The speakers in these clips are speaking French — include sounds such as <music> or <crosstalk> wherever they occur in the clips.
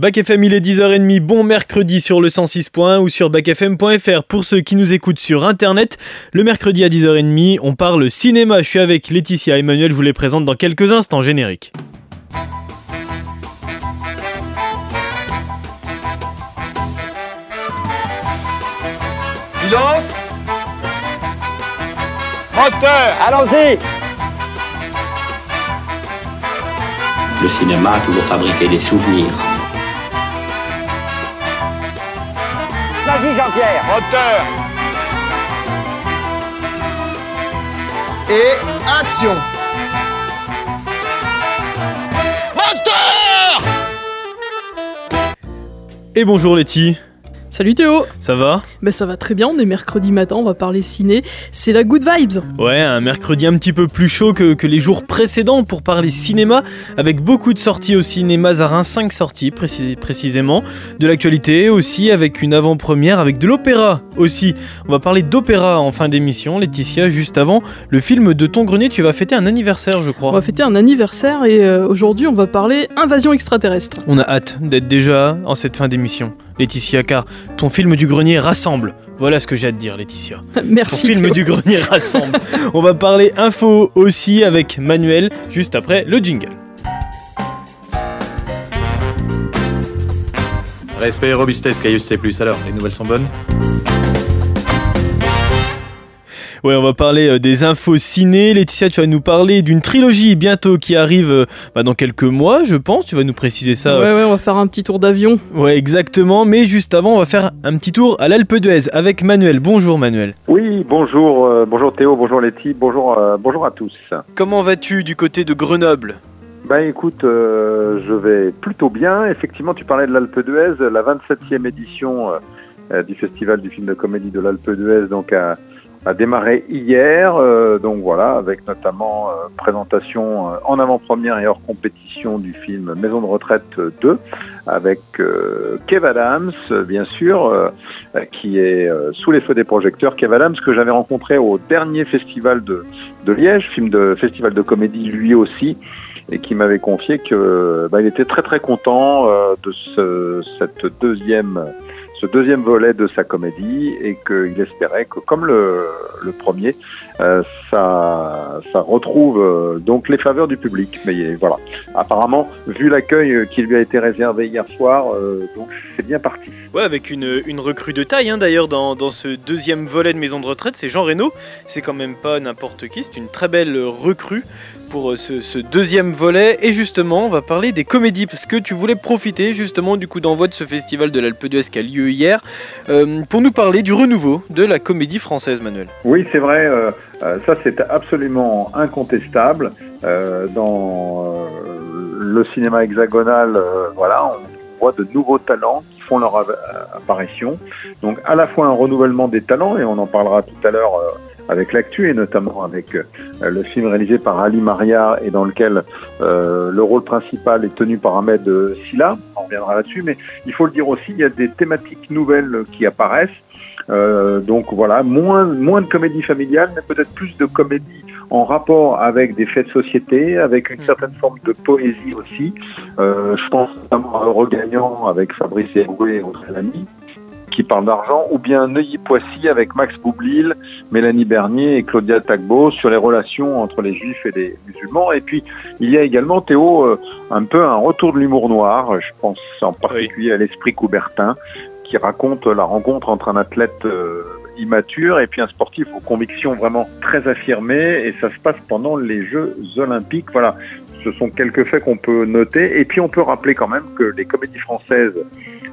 Bac FM, il est 10h30, bon mercredi sur le 106.1 ou sur bacfm.fr pour ceux qui nous écoutent sur internet. Le mercredi à 10h30, on parle cinéma. Je suis avec Laetitia et Emmanuel, je vous les présente dans quelques instants génériques. Silence Moteur Allons-y Le cinéma a toujours fabriqué des souvenirs. Vas-y Jean-Pierre. Moteur. Et action. Moteur. Et bonjour Letty, Salut Théo. Ça va? Ben ça va très bien, on est mercredi matin, on va parler ciné, c'est la good vibes. Ouais, un mercredi un petit peu plus chaud que, que les jours précédents pour parler cinéma, avec beaucoup de sorties au cinéma Zarin, 5 sorties précis- précisément, de l'actualité aussi, avec une avant-première, avec de l'opéra aussi. On va parler d'opéra en fin d'émission, Laetitia, juste avant. Le film de Ton Grenier, tu vas fêter un anniversaire je On crois. va fêter un anniversaire et euh, aujourd'hui on va parler invasion extraterrestre. On a hâte d'être déjà en cette fin d'émission, Laetitia, car ton film du grenier rassemble. Voilà ce que j'ai à te dire, Laetitia. <laughs> Ton Merci film Théo. du grenier rassemble. <laughs> On va parler info aussi avec Manuel, juste après le jingle. Respect et robustesse, Caius C+. Alors, les nouvelles sont bonnes? Ouais, on va parler euh, des infos ciné. Laetitia, tu vas nous parler d'une trilogie bientôt qui arrive euh, bah, dans quelques mois, je pense. Tu vas nous préciser ça. Ouais ouais, on va faire un petit tour d'avion. Ouais, exactement. Mais juste avant, on va faire un petit tour à l'Alpe d'Huez avec Manuel. Bonjour Manuel. Oui, bonjour, euh, bonjour Théo, bonjour Letty, bonjour, euh, bonjour à tous. Comment vas-tu du côté de Grenoble? Ben écoute, euh, je vais plutôt bien. Effectivement, tu parlais de l'Alpe d'Huez, la 27e édition euh, euh, du Festival du film de comédie de l'Alpe d'Huez, donc a, a démarré hier. euh, donc voilà, avec notamment euh, présentation euh, en avant-première et hors compétition du film Maison de retraite 2, avec euh, Kev Adams, bien sûr. euh, qui est euh, sous les feux des projecteurs. Kev Adams, que j'avais rencontré au dernier festival de, de Liège, film de festival de comédie lui aussi, et qui m'avait confié que bah, il était très très content de ce, cette deuxième ce deuxième volet de sa comédie et qu'il espérait que comme le, le premier euh, ça ça retrouve euh, donc les faveurs du public mais voilà apparemment vu l'accueil qui lui a été réservé hier soir euh, donc c'est bien parti Ouais, avec une, une recrue de taille hein, d'ailleurs dans, dans ce deuxième volet de Maison de retraite, c'est Jean Reno. C'est quand même pas n'importe qui, c'est une très belle recrue pour euh, ce, ce deuxième volet. Et justement, on va parler des comédies parce que tu voulais profiter justement du coup d'envoi de ce festival de l'Alpe d'Huez qui a lieu hier euh, pour nous parler du renouveau de la comédie française, Manuel. Oui, c'est vrai. Euh, ça, c'est absolument incontestable. Euh, dans euh, le cinéma hexagonal, voilà, on voit de nouveaux talents qui font leur apparition. Donc, à la fois un renouvellement des talents, et on en parlera tout à l'heure avec l'actu, et notamment avec le film réalisé par Ali Maria, et dans lequel euh, le rôle principal est tenu par Ahmed Silla. On reviendra là-dessus, mais il faut le dire aussi, il y a des thématiques nouvelles qui apparaissent. Euh, donc voilà, moins, moins de comédie familiale, mais peut-être plus de comédie en rapport avec des faits de société, avec une Mhm. certaine forme de poésie aussi. Euh, je pense notamment à Regagnant avec Fabrice Eboué et Lamy, qui parle d'argent, ou bien Neuilly-Poissy avec Max Boublil, Mélanie Bernier et Claudia Tagbo sur les relations entre les juifs et les musulmans. Et puis, il y a également, Théo, euh, un peu un retour de l'humour noir. Je pense en particulier à l'esprit Coubertin, qui raconte la rencontre entre un athlète euh, immature et puis un sportif aux convictions vraiment très affirmées. Et ça se passe pendant les Jeux Olympiques. Voilà. Ce sont quelques faits qu'on peut noter. Et puis on peut rappeler quand même que les comédies françaises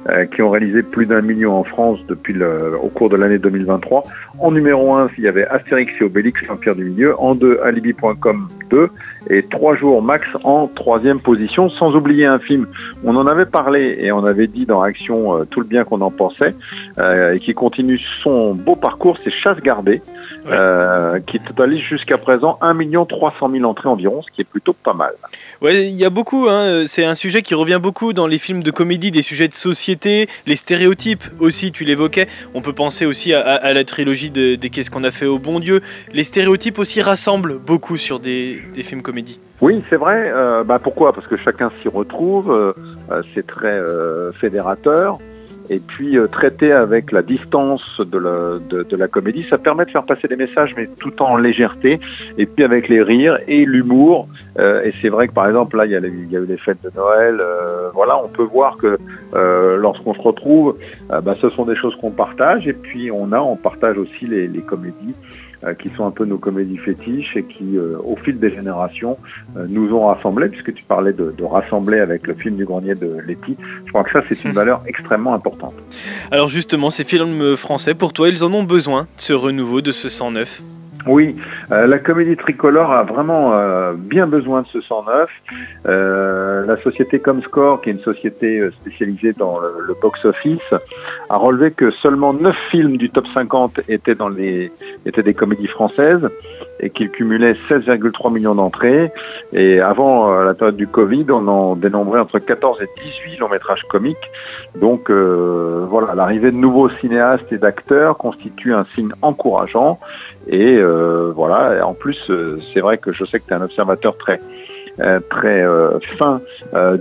euh, qui ont réalisé plus d'un million en France depuis le, au cours de l'année 2023. En numéro un, il y avait Astérix et Obélix, l'Empire du Milieu. En deux, Alibi.com 2. Et trois jours max en troisième position. Sans oublier un film, on en avait parlé et on avait dit dans Action euh, tout le bien qu'on en pensait euh, et qui continue son beau parcours, c'est Chasse gardée euh, qui totalise jusqu'à présent 1 300 000 entrées environ, ce qui est plutôt pas mal. Ouais, il y a beaucoup, hein, c'est un sujet qui revient beaucoup dans les films de comédie, des sujets de société, les stéréotypes aussi, tu l'évoquais. On peut penser aussi à, la trilogie de, Qu'est-ce qu'on a fait au bon Dieu. Les stéréotypes aussi rassemblent beaucoup sur des, films comédie. Oui, c'est vrai. Euh, bah pourquoi? Parce que chacun s'y retrouve, euh, c'est très fédérateur et puis euh, traiter avec la distance de la, de, de, la comédie, ça permet de faire passer des messages, mais tout en légèreté, et puis avec les rires et l'humour. Euh, et c'est vrai que par exemple là, il y, a y a eu les fêtes de Noël. Euh, voilà, on peut voir que euh, lorsqu'on se retrouve, bah, ce sont des choses qu'on partage, et puis on a, on partage aussi les, les comédies. Euh, qui sont un peu nos comédies fétiches et qui, euh, au fil des générations, euh, nous ont rassemblés, puisque tu parlais de, de, rassembler avec le film du grenier de Letty. Je crois que ça, c'est une hmm. valeur extrêmement importante. Alors justement, ces films français, pour toi, ils en ont besoin, de ce renouveau, de ce 109 oui, euh, la comédie tricolore a vraiment euh, bien besoin de ce 109. Euh, la société Comscore, qui est une société spécialisée dans le, box-office, a relevé que seulement 9 films du top 50 étaient, dans les, étaient des comédies françaises et qu'ils cumulaient 16,3 millions d'entrées. Et avant la période du Covid, on en dénombrait entre 14 et 18 longs métrages comiques. Donc voilà, l'arrivée de nouveaux cinéastes et d'acteurs constitue un signe encourageant. Et euh, voilà, en plus, euh, c'est vrai que je sais que tu es un observateur très euh, très fin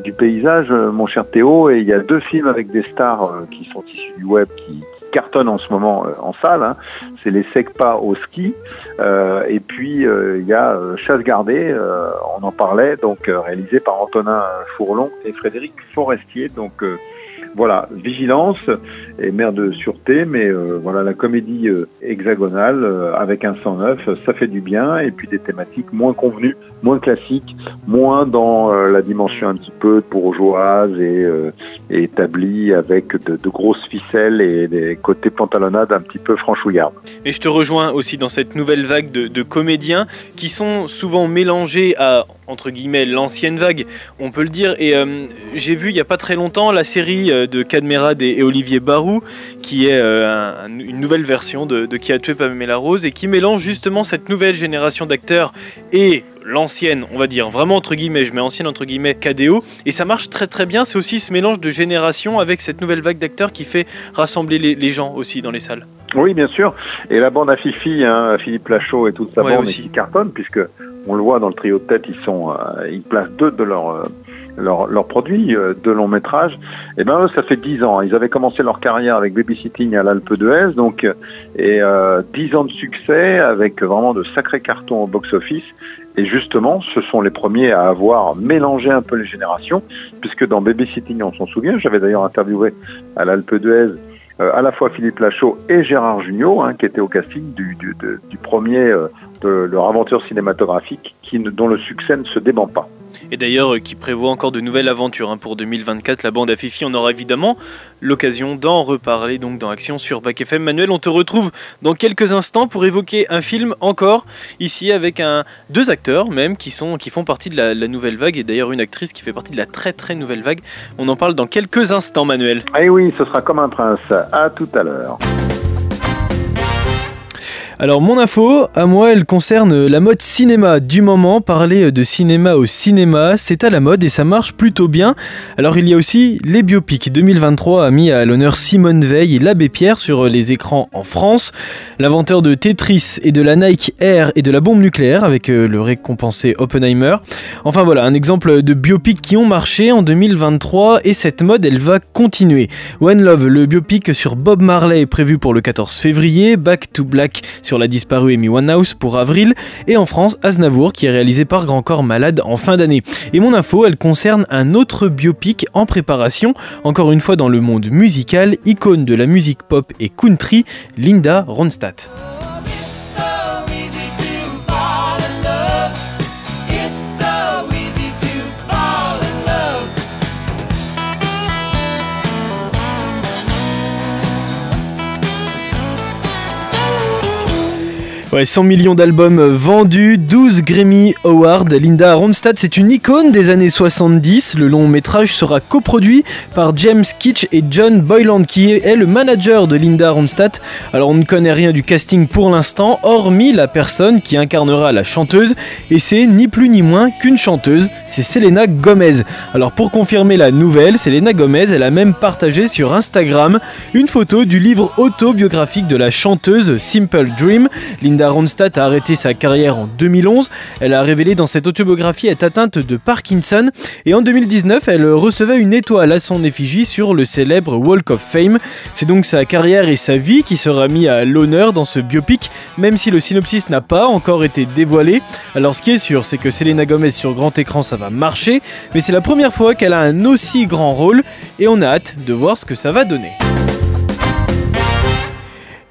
du paysage, mon cher Théo, et il y a deux films avec des stars qui sont issus du web qui, cartonnent en ce moment en salle. Hein. C'est les Secpa au ski, et puis il y a Chasse gardée, on en parlait, donc réalisé par Antonin Fourlon et Frédéric Forestier, donc voilà, vigilance et maire de sûreté, mais euh, voilà, la comédie euh, hexagonale euh, avec un 109, ça fait du bien, et puis des thématiques moins convenues, moins classiques, moins dans la dimension un petit peu bourgeoise et, et établie avec de, grosses ficelles et des côtés pantalonnades un petit peu franchouillards. Et je te rejoins aussi dans cette nouvelle vague de comédiens qui sont souvent mélangés à entre guillemets l'ancienne vague, on peut le dire. Et j'ai vu il n'y a pas très longtemps la série de Cadmerade et, Olivier Barou qui est euh, une nouvelle version de, Qui a tué Pamela Rose et qui mélange justement cette nouvelle génération d'acteurs et l'ancienne, on va dire, vraiment entre guillemets, je mets ancienne entre guillemets, KDO, et ça marche très très bien. C'est aussi ce mélange de génération avec cette nouvelle vague d'acteurs qui fait rassembler les, gens aussi dans les salles. Oui, bien sûr. Et la bande à Fifi, hein, Philippe Lachaud et toute sa bande aussi. qui cartonne, puisque on le voit dans le trio de tête, ils sont, euh, ils placent deux de leurs euh, leurs produits euh, de long métrage, et eh ben eux, ça fait dix ans. Ils avaient commencé leur carrière avec Babysitting à l'Alpe d'Huez, donc et euh, dix ans de succès avec vraiment de sacrés cartons au box-office. Et justement, ce sont les premiers à avoir mélangé un peu les générations, puisque dans Babysitting, on s'en souvient, j'avais d'ailleurs interviewé à l'Alpe d'Huez euh, à la fois Philippe Lachaud et Gérard Jugnot, hein, qui étaient au casting du, du, du premier euh, de leur aventure cinématographique, dont le succès ne se dément pas et d'ailleurs euh, qui prévoit encore de nouvelles aventures hein, pour 2024. La bande à Fifi, on aura évidemment l'occasion d'en reparler donc dans Action sur Bac FM. Manuel, on te retrouve dans quelques instants pour évoquer un film encore ici avec un, deux acteurs même qui, sont, qui font partie de la, la nouvelle vague et d'ailleurs une actrice qui fait partie de la très très nouvelle vague. On en parle dans quelques instants, Manuel. Eh oui, ce sera comme un prince. À tout à l'heure. Alors mon info, à moi, elle concerne la mode cinéma du moment. Parler de cinéma au cinéma, c'est à la mode et ça marche plutôt bien. Alors il y a aussi les biopics. 2023 a mis à l'honneur Simone Veil et l'abbé Pierre sur les écrans en France. L'inventeur de Tetris et de la Nike Air et de la bombe nucléaire avec euh, le récompensé Oppenheimer. Enfin voilà, un exemple de biopics qui ont marché en 2023 et cette mode, elle va continuer. One Love, le biopic sur Bob Marley est prévu pour le 14 février. Back to Black sur la disparue Amy Winehouse pour avril, et en France, Aznavour qui est réalisé par Grand Corps Malade en fin d'année. Et mon info, elle concerne un autre biopic en préparation, encore une fois dans le monde musical, icône de la musique pop et country, Linda Ronstadt. Ouais, 100 millions d'albums vendus, 12 Grammy Awards. Linda Ronstadt, c'est une icône des années 70. Le long métrage sera coproduit par James Kitsch et John Boyland, qui est le manager de Linda Ronstadt. Alors, on ne connaît rien du casting pour l'instant, hormis la personne qui incarnera la chanteuse. Et c'est ni plus ni moins qu'une chanteuse, c'est Selena Gomez. Alors, pour confirmer la nouvelle, Selena Gomez, elle a même partagé sur Instagram une photo du livre autobiographique de la chanteuse Simple Dream. Linda A arrêté sa carrière en 2011. Elle a révélé dans cette autobiographie être atteinte de Parkinson et en 2019, elle recevait une étoile à son effigie sur le célèbre Walk of Fame. C'est donc sa carrière et sa vie qui sera mis à l'honneur dans ce biopic, même si le synopsis n'a pas encore été dévoilé. Alors ce qui est sûr, c'est que Selena Gomez sur grand écran, ça va marcher, mais c'est la première fois qu'elle a un aussi grand rôle et on a hâte de voir ce que ça va donner.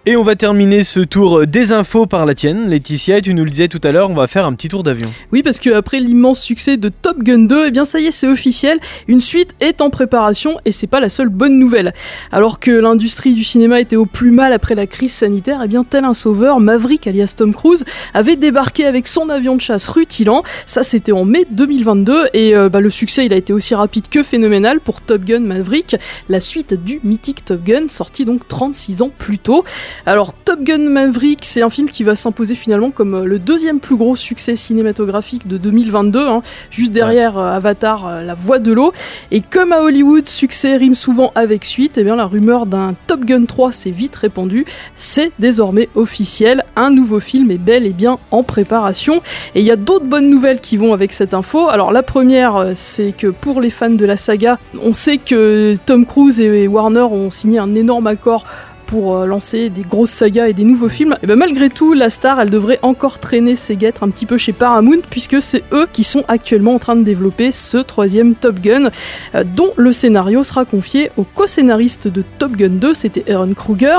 Et on va terminer ce tour des infos par la tienne. Laetitia, tu nous le disais tout à l'heure, on va faire un petit tour d'avion. Oui, parce qu'après l'immense succès de Top Gun 2, eh bien ça y est, c'est officiel, une suite est en préparation et c'est pas la seule bonne nouvelle. Alors que l'industrie du cinéma était au plus mal après la crise sanitaire, eh bien tel un sauveur, Maverick alias Tom Cruise, avait débarqué avec son avion de chasse rutilant. Ça c'était en mai 2022 et euh, bah, le succès il a été aussi rapide que phénoménal pour Top Gun Maverick, la suite du mythique Top Gun, sorti donc 36 ans plus tôt. Alors Top Gun Maverick, c'est un film qui va s'imposer finalement comme euh, le deuxième plus gros succès cinématographique de 2022, hein, juste derrière euh, Avatar, euh, La Voix de l'eau. Et comme à Hollywood, succès rime souvent avec suite, et eh bien la rumeur d'un Top Gun 3 s'est vite répandue. C'est désormais officiel, un nouveau film est bel et bien en préparation. Et il y a d'autres bonnes nouvelles qui vont avec cette info. Alors la première, c'est que pour les fans de la saga, on sait que Tom Cruise et Warner ont signé un énorme accord pour euh, lancer des grosses sagas et des nouveaux films, et ben malgré tout, la star, elle devrait encore traîner ses guêtres un petit peu chez Paramount, puisque c'est eux qui sont actuellement en train de développer ce troisième Top Gun, euh, dont le scénario sera confié au co-scénariste de Top Gun 2, c'était Aaron Kruger,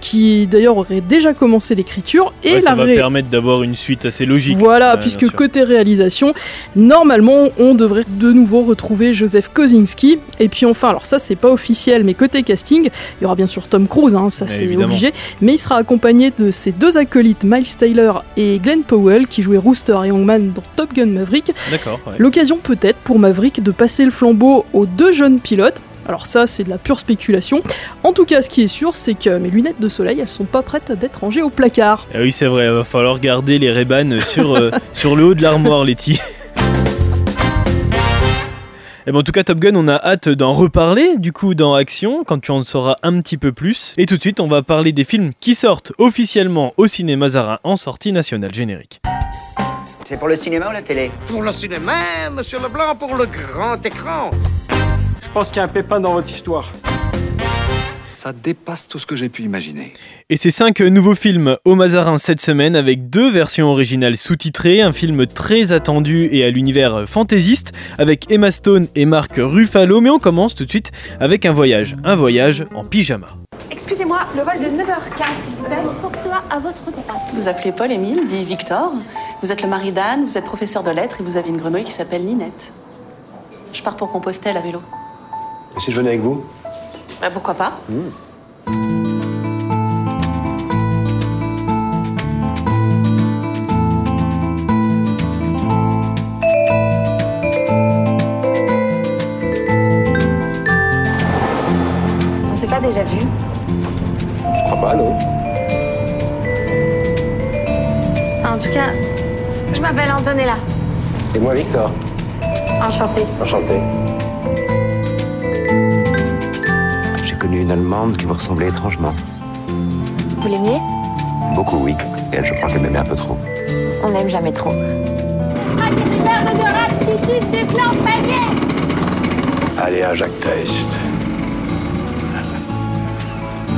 qui d'ailleurs aurait déjà commencé l'écriture. Et ouais, ça va permettre d'avoir une suite assez logique. Voilà, puisque côté réalisation, normalement, on devrait de nouveau retrouver Joseph Kosinski. Et puis enfin, alors ça c'est pas officiel, mais côté casting, il y aura bien sûr Tom Cruise, hein, ça c'est obligé. Mais il sera accompagné de ses deux acolytes, Miles Taylor et Glenn Powell, qui jouaient Rooster et Youngman dans Top Gun Maverick. D'accord. L'occasion peut-être pour Maverick de passer le flambeau aux deux jeunes pilotes. Alors ça, c'est de la pure spéculation. En tout cas, ce qui est sûr, c'est que mes lunettes de soleil, elles sont pas prêtes d'être rangées au placard. Ah oui, c'est vrai, il va falloir garder les ray sur, euh, <laughs> sur le haut de l'armoire, Letty. Et eh ben, en tout cas, Top Gun, on a hâte d'en reparler, du coup, dans Action, quand tu en sauras un petit peu plus. Et tout de suite, on va parler des films qui sortent officiellement au cinéma Zara en sortie nationale générique. C'est pour le cinéma ou la télé? Pour le cinéma, monsieur Leblanc, pour le grand écran. Je pense qu'il y a un pépin dans votre histoire. Ça dépasse tout ce que j'ai pu imaginer. Et ces cinq nouveaux films au Mazarin cette semaine avec deux versions originales sous-titrées, un film très attendu et à l'univers fantaisiste avec Emma Stone et Mark Ruffalo, mais on commence tout de suite avec un voyage, un voyage en pyjama. Excusez-moi, le vol de 9h15 s'il vous plaît. Pourquoi à votre droite? Vous appelez Paul Émile, dit Victor. Vous êtes le mari d'Anne, vous êtes professeur de lettres et vous avez une grenouille qui s'appelle Ninette. Je pars pour Compostelle à vélo. Et si je venais avec vous? Bah, pourquoi pas On s'est pas déjà vu Je crois pas, non. en tout cas, je m'appelle Antonella. Et moi, Victor. Enchanté. Enchanté une Allemande qui vous ressemblait étrangement. Vous l'aimiez? Beaucoup, oui. Et elle, je crois qu'elle m'aimait un peu trop. On n'aime jamais trop. Allez, à Jacques Test.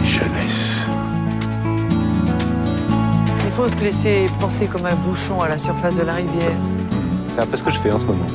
Jeunesse. Il faut se laisser porter comme un bouchon à la surface de la rivière. C'est un peu ce que je fais en ce moment.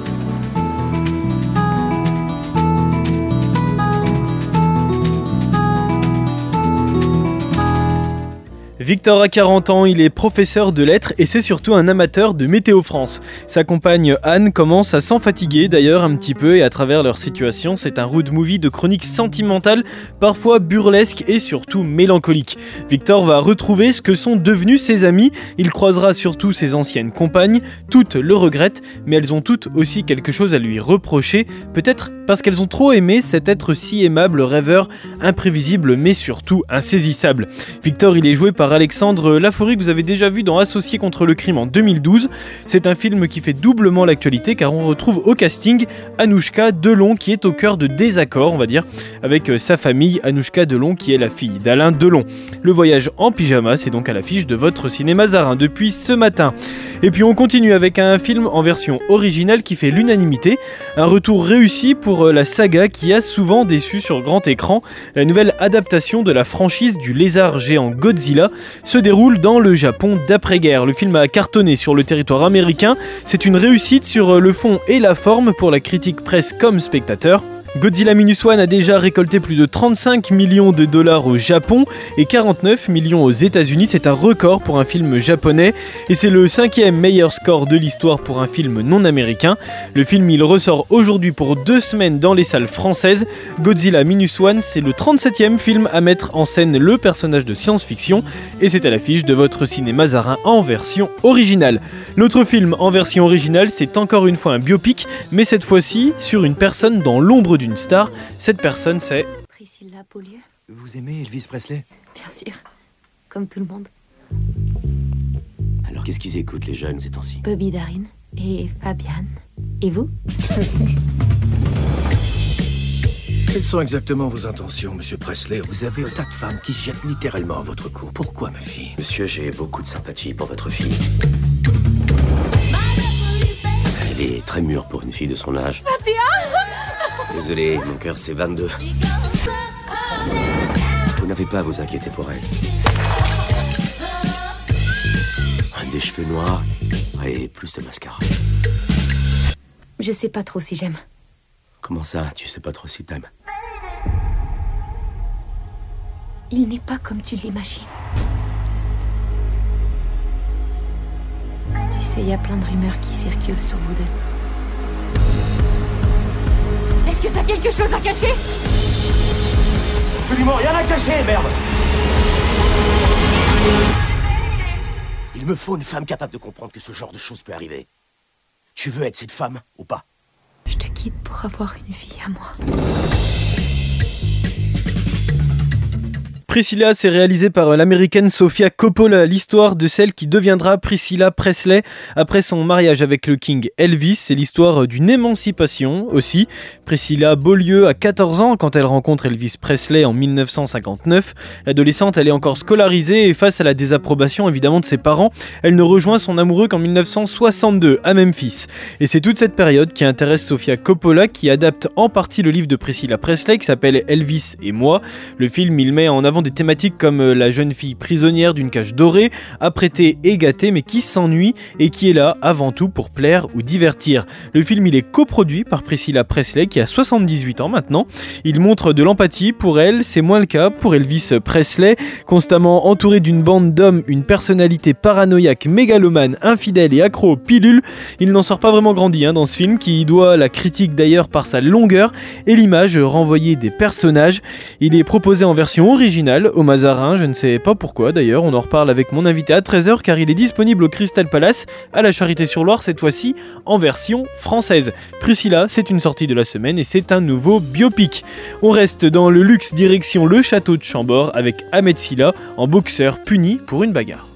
Victor a 40 ans, il est professeur de lettres et c'est surtout un amateur de Météo France. Sa compagne Anne commence à s'en fatiguer d'ailleurs un petit peu et à travers leur situation, c'est un road movie de chronique sentimentale, parfois burlesque et surtout mélancolique. Victor va retrouver ce que sont devenus ses amis, il croisera surtout ses anciennes compagnes, toutes le regrettent, mais elles ont toutes aussi quelque chose à lui reprocher, peut-être parce qu'elles ont trop aimé cet être si aimable, rêveur, imprévisible mais surtout insaisissable. Victor, il est joué par Alexandre Laforie que vous avez déjà vu dans Associé contre le crime en 2012. C'est un film qui fait doublement l'actualité car on retrouve au casting Anouchka Delon qui est au cœur de désaccords, on va dire, avec euh, sa famille, Anouchka Delon qui est la fille d'Alain Delon. Le voyage en pyjama, c'est donc à l'affiche de votre cinéma Zarin depuis ce matin. Et puis on continue avec un film en version originale qui fait l'unanimité, un retour réussi pour euh, la saga qui a souvent déçu sur grand écran. La nouvelle adaptation de la franchise du lézard géant Godzilla se déroule dans le Japon d'après-guerre. Le film a cartonné sur le territoire américain, c'est une réussite sur le fond et la forme pour la critique presse comme spectateur. Godzilla Minus One a déjà récolté plus de 35 millions de dollars au Japon et 49 millions aux États-Unis. C'est un record pour un film japonais et c'est le cinquième meilleur score de l'histoire pour un film non américain. Le film il ressort aujourd'hui pour deux semaines dans les salles françaises. Godzilla Minus One, c'est le 37e film à mettre en scène le personnage de science-fiction et c'est à l'affiche de votre cinéma Zarin en version originale. L'autre film en version originale, c'est encore une fois un biopic, mais cette fois-ci sur une personne dans l'ombre du une star. Cette personne, c'est. Priscilla Beaulieu Vous aimez Elvis Presley? Bien sûr. Comme tout le monde. Alors qu'est-ce qu'ils écoutent, les jeunes, ces temps-ci? Bobby Darin et Fabian. Et vous? Quelles sont exactement vos intentions, monsieur Presley? Vous avez un tas de femmes qui se jettent littéralement à votre cou. Pourquoi, ma fille? Monsieur, j'ai beaucoup de sympathie pour votre fille. Elle est très mûre pour une fille de son âge. 21 Désolé, mon cœur c'est 22. Vous n'avez pas à vous inquiéter pour elle. Des cheveux noirs et plus de mascara. Je sais pas trop si j'aime. Comment ça, tu sais pas trop si t'aimes? Il n'est pas comme tu l'imagines. Tu sais, il y a plein de rumeurs qui circulent sur vous deux. Que t'as quelque chose à cacher Absolument rien à cacher, merde Il me faut une femme capable de comprendre que ce genre de choses peut arriver. Tu veux être cette femme ou pas? Je te quitte pour avoir une vie à moi. Priscilla, c'est réalisé par l'américaine Sofia Coppola, l'histoire de celle qui deviendra Priscilla Presley après son mariage avec le King Elvis. C'est l'histoire d'une émancipation aussi. Priscilla Beaulieu a 14 ans quand elle rencontre Elvis Presley en 1959. L'adolescente, elle est encore scolarisée et face à la désapprobation évidemment de ses parents, elle ne rejoint son amoureux qu'en 1962 à Memphis. Et c'est toute cette période qui intéresse Sofia Coppola qui adapte en partie le livre de Priscilla Presley qui s'appelle Elvis et moi. Le film, il met en avant des thématiques comme euh, la jeune fille prisonnière d'une cage dorée, apprêtée et gâtée mais qui s'ennuie et qui est là avant tout pour plaire ou divertir. Le film il est coproduit par Priscilla Presley qui a 78 ans maintenant. Il montre de l'empathie pour elle, c'est moins le cas pour Elvis Presley, constamment entouré d'une bande d'hommes, une personnalité paranoïaque, mégalomane, infidèle et accro aux pilules. Il n'en sort pas vraiment grandi hein, dans ce film qui doit la critique d'ailleurs par sa longueur et l'image renvoyée des personnages. Il est proposé en version originale au Mazarin, je ne sais pas pourquoi d'ailleurs, on en reparle avec mon invité à 13h car il est disponible au Crystal Palace à la Charité-sur-Loire cette fois-ci en version française. Priscilla, c'est une sortie de la semaine et c'est un nouveau biopic. On reste dans le luxe direction le château de Chambord avec Ahmed Silla en boxeur puni pour une bagarre.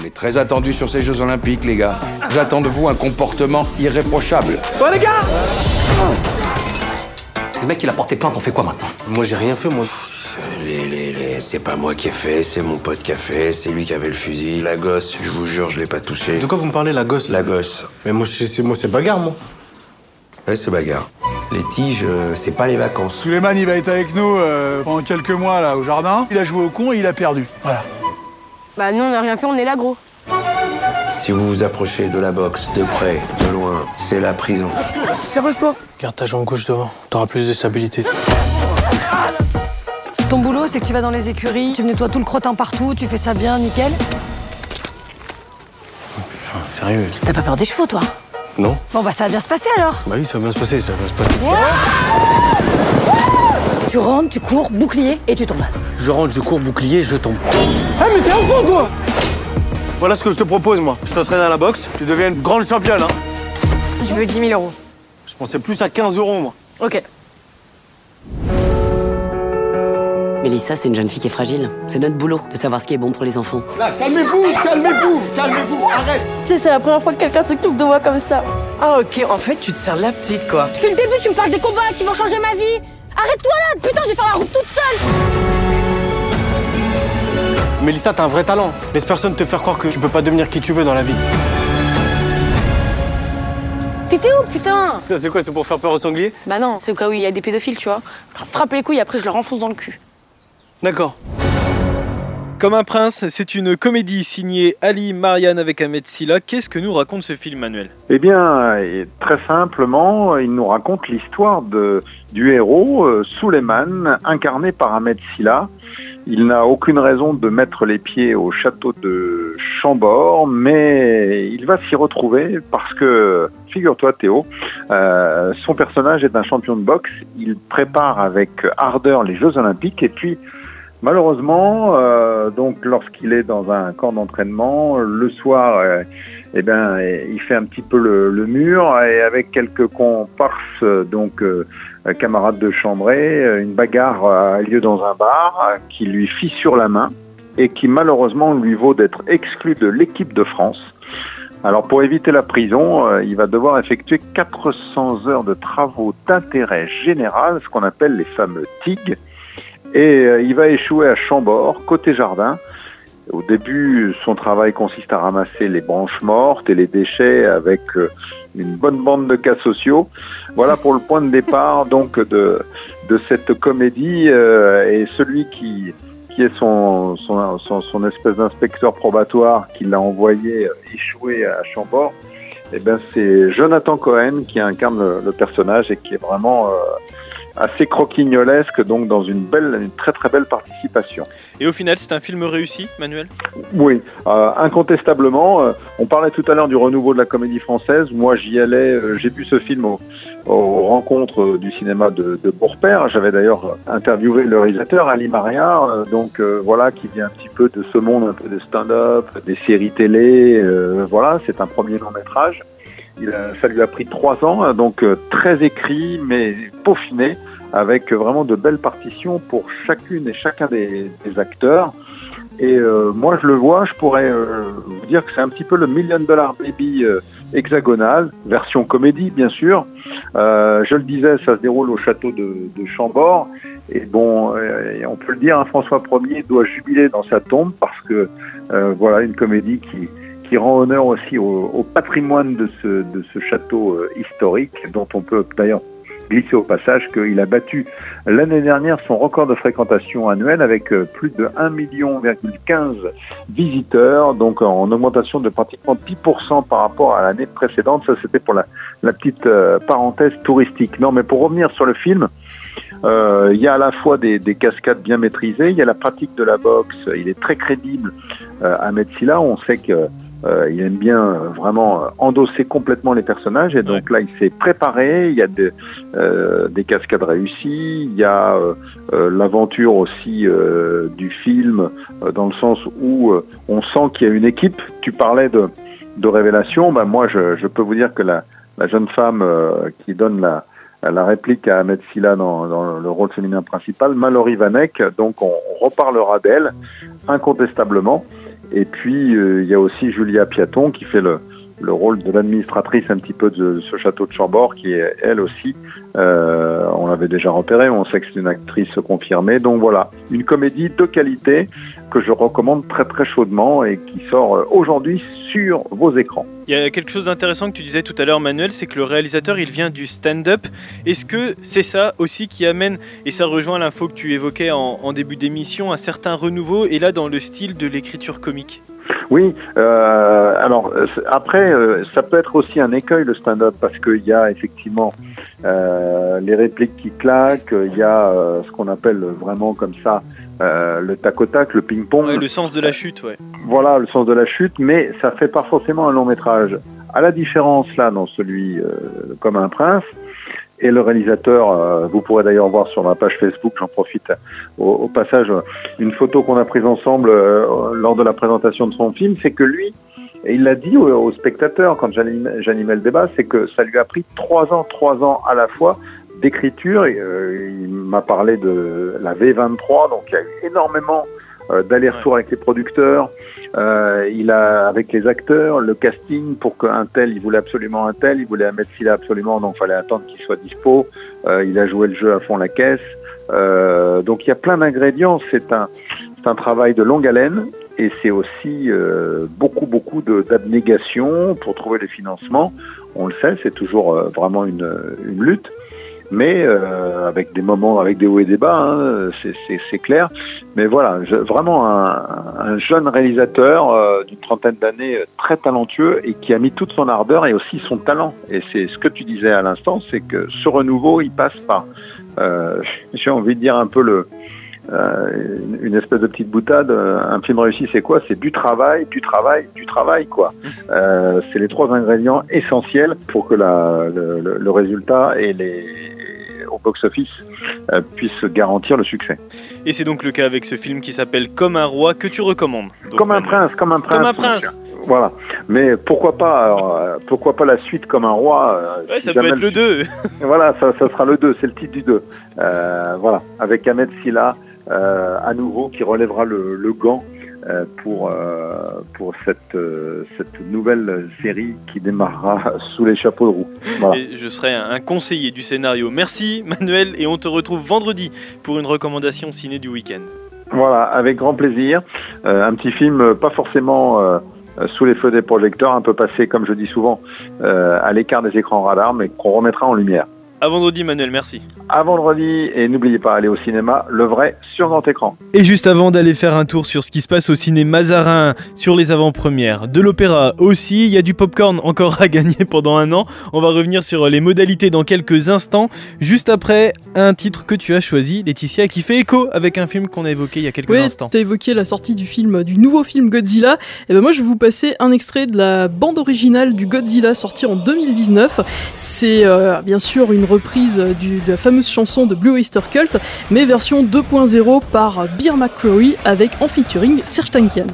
On est très attendu sur ces Jeux Olympiques, les gars. J'attends de vous un comportement irréprochable. Bon, les gars Le mec, il a porté plainte, on fait quoi maintenant Moi, j'ai rien fait, moi. Les, les, les, c'est pas moi qui ai fait, c'est mon pote qui a fait, c'est lui qui avait le fusil. La gosse, je vous jure, je l'ai pas touché. De quoi vous me parlez, la gosse? La gosse. Mais moi, c'est moi, c'est bagarre, moi. Ouais, c'est bagarre. Les tiges, euh, c'est pas les vacances. Suleiman, il va être avec nous euh, pendant quelques mois, là, au jardin. Il a joué au con et il a perdu. Voilà. Bah, nous, on n'a rien fait, on est là, gros. Si vous vous approchez de la boxe, de près, de loin, c'est la prison. Serre-toi Garde ta jambe gauche devant, t'auras plus de stabilité. Ton boulot, c'est que tu vas dans les écuries, tu nettoies tout le crottin partout, tu fais ça bien, nickel. Putain, sérieux T'as pas peur des chevaux, toi Non Bon, bah ça va bien se passer alors. Bah oui, ça va bien se passer, ça va bien se passer. Tu rentres, tu cours, bouclier et tu tombes. Je rentre, je cours, bouclier, je tombe. Ah, mais t'es un fond, toi Voilà ce que je te propose, moi. Je t'entraîne à la boxe, tu deviens une grande championne, hein. Je veux 10 000 euros. Je pensais plus à 15 euros, moi. Ok. Mélissa, c'est une jeune fille qui est fragile. C'est notre boulot de savoir ce qui est bon pour les enfants. Là, calmez-vous, calmez-vous, calmez-vous, arrête Tu sais, c'est la première fois que quelqu'un s'occupe de moi comme ça. Ah ok, en fait tu te sers la petite quoi. Depuis le début, tu me parles des combats qui vont changer ma vie. Arrête-toi là Putain, je vais faire la route toute seule Mélissa, t'as un vrai talent. Laisse personne te faire croire que tu peux pas devenir qui tu veux dans la vie. T'étais où, putain Ça, c'est quoi C'est pour faire peur aux sangliers? Bah non, c'est au cas où il y a des pédophiles, tu vois. Je leur frappe les couilles, après je leur enfonce dans le cul. D'accord. Comme un prince, c'est une comédie signée Ali Marianne avec Ahmed Silla. Qu'est-ce que nous raconte ce film, Manuel? Eh bien, et très simplement, il nous raconte l'histoire de, du héros, euh, Suleiman, incarné par Ahmed Silla. Il n'a aucune raison de mettre les pieds au château de Chambord, mais il va s'y retrouver parce que, figure-toi Théo, euh, son personnage est un champion de boxe. Il prépare avec ardeur les Jeux Olympiques et puis Malheureusement, euh, donc lorsqu'il est dans un camp d'entraînement, le soir, euh, eh ben, il fait un petit peu le, le mur et avec quelques comparses, donc euh, camarades de chambrée, euh, une bagarre a lieu dans un bar qui lui fissure la main et qui malheureusement lui vaut d'être exclu de l'équipe de France. Alors pour éviter la prison, euh, il va devoir effectuer 400 heures de travaux d'intérêt général, ce qu'on appelle les fameux TIG. Et euh, il va échouer à Chambord, côté jardin. Au début, son travail consiste à ramasser les branches mortes et les déchets avec euh, une bonne bande de cas sociaux. Voilà pour le point de départ <laughs> donc de, de cette comédie. euh, et celui qui, qui est son, son, son, son espèce d'inspecteur probatoire qui l'a envoyé euh, échouer à Chambord, eh ben c'est Jonathan Cohen qui incarne le, le personnage et qui est vraiment euh, assez croquignolesque, donc dans une belle, une très très belle participation. Et au final, c'est un film réussi, Manuel? Oui, euh, incontestablement. euh, on parlait tout à l'heure du renouveau de la comédie française. Moi, j'y allais. euh, J'ai vu ce film au, aux rencontres du cinéma de, de Beaurepaire. J'avais d'ailleurs interviewé le réalisateur Ali Maria, euh, donc euh, voilà, qui vient un petit peu de ce monde un peu de stand-up, des séries télé. euh, voilà, c'est un premier long métrage. Il a- ça lui a pris trois ans, donc euh, très écrit mais peaufiné, avec euh, vraiment de belles partitions pour chacune et chacun des, des acteurs. Et euh, moi, je le vois, je pourrais euh, vous dire que c'est un petit peu le Million Dollar Baby euh, hexagonal, version comédie, bien sûr. Euh, je le disais, ça se déroule au château de, de Chambord. Et bon, et on peut le dire, hein, François Ier doit jubiler dans sa tombe parce que voilà une comédie qui, qui rend honneur aussi au, au patrimoine de ce, de ce château euh, historique, dont on peut d'ailleurs glisser au passage qu'il a battu l'année dernière son record de fréquentation annuelle avec euh, plus de 1,15 million visiteurs, donc en augmentation de pratiquement 10% par rapport à l'année précédente. Ça, c'était pour la, la petite euh, parenthèse touristique. Non, mais pour revenir sur le film, euh, il y a à la fois des, des cascades bien maîtrisées, il y a la pratique de la boxe, il est très crédible euh, Ahmed Silla, on sait que euh, il aime bien euh, vraiment euh, endosser complètement les personnages. Et donc là il s'est préparé, il y a de- euh, des cascades réussies, il y a euh, euh, l'aventure aussi euh, du film euh, dans le sens où euh, on sent qu'il y a une équipe. Tu parlais de, de révélation, ben moi je, je peux vous dire que la, la jeune femme euh, qui donne la, la réplique à Ahmed Silla dans, dans le rôle féminin principal, Mallory Vanek, donc on, on reparlera d'elle incontestablement. Et puis euh, il y a aussi Julia Piaton qui fait le, le rôle de l'administratrice un petit peu de ce château de Chambord, qui est elle aussi, euh, on l'avait déjà repéré, on sait que c'est une actrice confirmée. Donc voilà, une comédie de qualité que je recommande très très chaudement et qui sort euh, aujourd'hui sur vos écrans. Il y a quelque chose d'intéressant que tu disais tout à l'heure, Manuel, c'est que le réalisateur, il vient du stand-up. Est-ce que c'est ça aussi qui amène, et ça rejoint l'info que tu évoquais en, en début d'émission, un certain renouveau, et là dans le style de l'écriture comique? Oui, euh, alors euh, après, euh, ça peut être aussi un écueil le stand-up parce qu'il y a effectivement euh, les répliques qui claquent, il y a ce qu'on appelle vraiment comme ça euh, le tac au tac, le ping-pong. Ouais, le sens de la chute, ouais. Voilà, le sens de la chute, mais ça fait pas forcément un long métrage. À la différence là dans celui euh, comme un prince, et le réalisateur, euh, vous pourrez d'ailleurs voir sur ma page Facebook, j'en profite au, au passage, une photo qu'on a prise ensemble euh, lors de la présentation de son film, c'est que lui, et il l'a dit aux, aux spectateurs quand j'animais le débat, c'est que ça lui a pris trois ans, trois ans à la fois d'écriture. Euh, il m'a parlé de la V23, donc il y a eu énormément euh, d'aller-retour avec les producteurs. Euh, il a avec les acteurs, le casting pour qu'un tel, il voulait absolument un tel, il voulait un Metzila absolument, donc fallait attendre qu'il soit dispo. Euh, il a joué le jeu à fond la caisse. Euh, donc il y a plein d'ingrédients. C'est un, c'est un travail de longue haleine et c'est aussi euh, beaucoup beaucoup d'abnégation pour trouver les financements. On le sait, c'est toujours euh, vraiment une, une lutte mais euh, avec des moments, avec des hauts et des bas, hein, c'est- c'est c'est clair. Mais voilà, je- vraiment un, un jeune réalisateur euh, d'une trentaine d'années, euh, très talentueux et qui a mis toute son ardeur et aussi son talent. Et c'est ce que tu disais à l'instant, c'est que ce renouveau, il passe par, euh, <laughs> j'ai envie de dire un peu le, euh, une- une espèce de petite boutade. Euh, Un film réussi, c'est quoi? C'est du travail, du travail, du travail, quoi. Euh, c'est les trois ingrédients essentiels pour que la, le, le- le résultat et les au box-office euh, puissent garantir le succès. Et c'est donc le cas avec ce film qui s'appelle Comme un roi que tu recommandes. Donc, comme un Manuel. prince, comme un prince. Comme un prince. cher. Voilà. Mais pourquoi pas, alors, euh, pourquoi pas la suite comme un roi euh, Ouais, si ça peut être le 2. Voilà, ça, ça sera le 2, c'est le titre du 2. Euh, voilà, avec Ahmed Silla euh, à nouveau qui relèvera le, le gant euh, pour, euh, pour cette, euh, cette nouvelle série qui démarrera <laughs> sous les chapeaux de roue. Voilà. Et je serai un conseiller du scénario. Merci Manuel et on te retrouve vendredi pour une recommandation ciné du week-end. Voilà, avec grand plaisir. Euh, un petit film, euh, pas forcément euh, euh, sous les feux des projecteurs, un peu passé, comme je dis souvent, euh, à l'écart des écrans radars, mais qu'on remettra en lumière. À vendredi Manuel, merci. À vendredi, et n'oubliez pas, aller au cinéma, le vrai, sur grand écran. Et juste avant d'aller faire un tour sur ce qui se passe au ciné Mazarin, sur les avant-premières, de l'opéra aussi, il y a du popcorn encore à gagner <laughs> pendant un an. On va revenir sur les modalités dans quelques instants. Juste après, un titre que tu as choisi, Laetitia, qui fait écho avec un film qu'on a évoqué il y a quelques Oui, instants. t'as évoqué la sortie du film, du nouveau film Godzilla. Et ben moi, je vais vous passer un extrait de la bande originale du Godzilla sorti en 2019. C'est euh, bien sûr une reprise de la fameuse chanson de Blue Oyster Cult, mais version 2.0 par Beer McCrory avec en featuring Serge Tankian.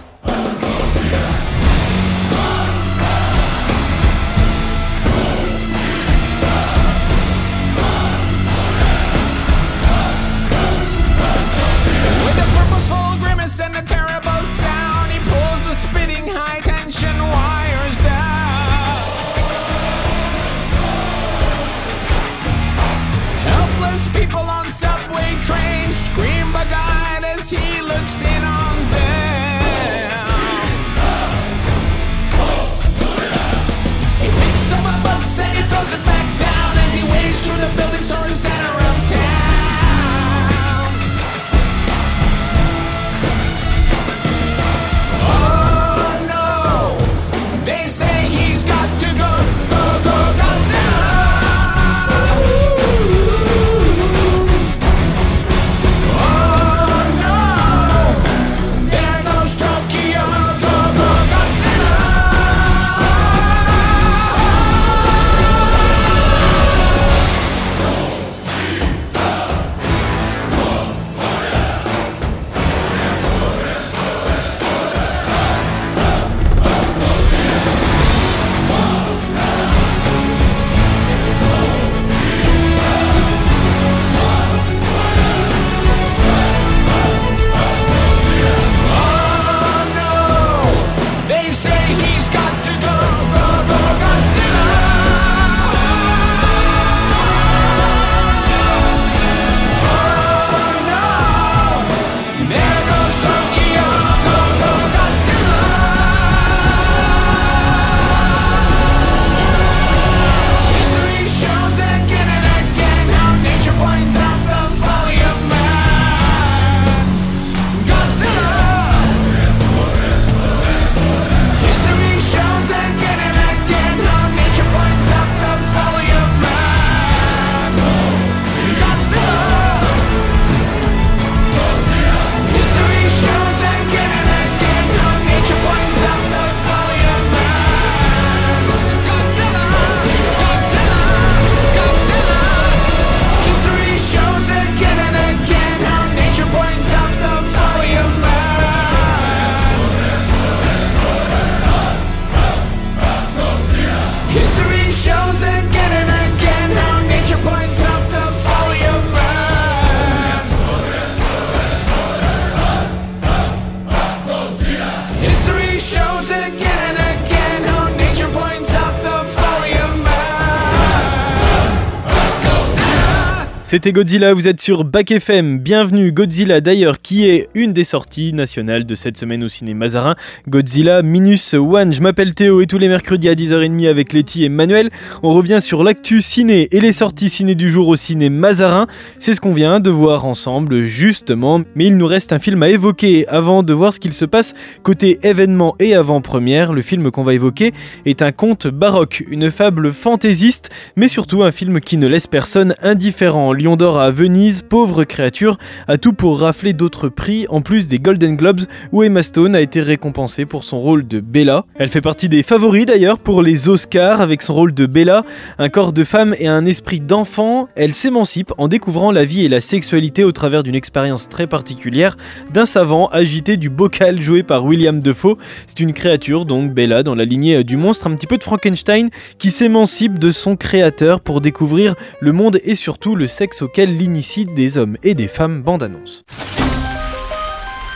C'était Godzilla, vous êtes sur Bac FM. Bienvenue Godzilla d'ailleurs qui est une des sorties nationales de cette semaine au ciné Mazarin. Godzilla Minus One. Je m'appelle Théo et tous les mercredis à 10h30 avec Letty et Manuel, on revient sur l'actu ciné et les sorties ciné du jour au ciné Mazarin. C'est ce qu'on vient de voir ensemble justement, mais il nous reste un film à évoquer avant de voir ce qu'il se passe côté événement et avant-première. Le film qu'on va évoquer est un conte baroque, une fable fantaisiste, mais surtout un film qui ne laisse personne indifférent. Lion d'or à Venise, pauvre créature, a tout pour rafler d'autres prix, en plus des Golden Globes où Emma Stone a été récompensée pour son rôle de Bella. Elle fait partie des favoris d'ailleurs pour les Oscars avec son rôle de Bella, un corps de femme et un esprit d'enfant. Elle s'émancipe en découvrant la vie et la sexualité au travers d'une expérience très particulière d'un savant agité du bocal joué par William Defoe. C'est une créature donc Bella dans la lignée du monstre, un petit peu de Frankenstein qui s'émancipe de son créateur pour découvrir le monde et surtout le sexe auquel l'initie des hommes et des femmes bande-annonce.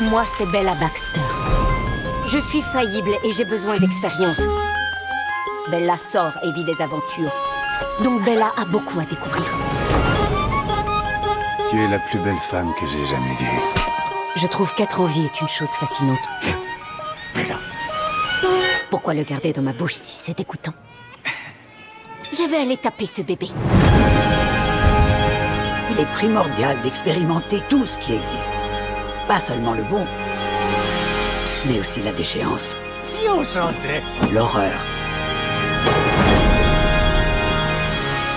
Moi, c'est Bella Baxter. Je suis faillible et j'ai besoin d'expérience. Bella sort et vit des aventures. Donc Bella a beaucoup à découvrir. Tu es la plus belle femme que j'ai jamais vue. Je trouve qu'être en vie est une chose fascinante. Pourquoi le garder dans ma bouche si c'est dégoûtant? Je vais aller taper ce bébé. Il est primordial d'expérimenter tout ce qui existe. Pas seulement le bon, mais aussi la déchéance, Si on chantait l'horreur,